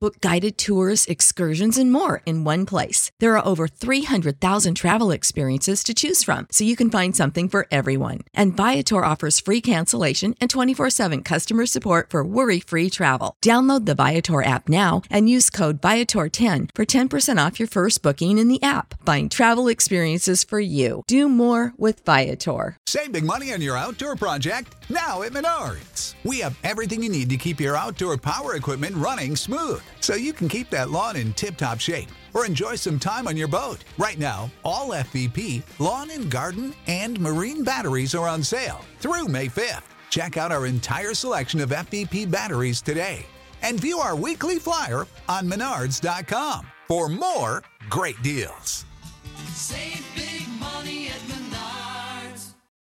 Book guided tours, excursions, and more in one place. There are over 300,000 travel experiences to choose from, so you can find something for everyone. And Viator offers free cancellation and 24 7 customer support for worry free travel. Download the Viator app now and use code Viator10 for 10% off your first booking in the app. Find travel experiences for you. Do more with Viator. Save big money on your outdoor project now at Menards. We have everything you need to keep your outdoor power equipment running smooth so you can keep that lawn in tip top shape or enjoy some time on your boat. Right now, all FVP, lawn and garden, and marine batteries are on sale through May 5th. Check out our entire selection of FVP batteries today and view our weekly flyer on menards.com for more great deals. Save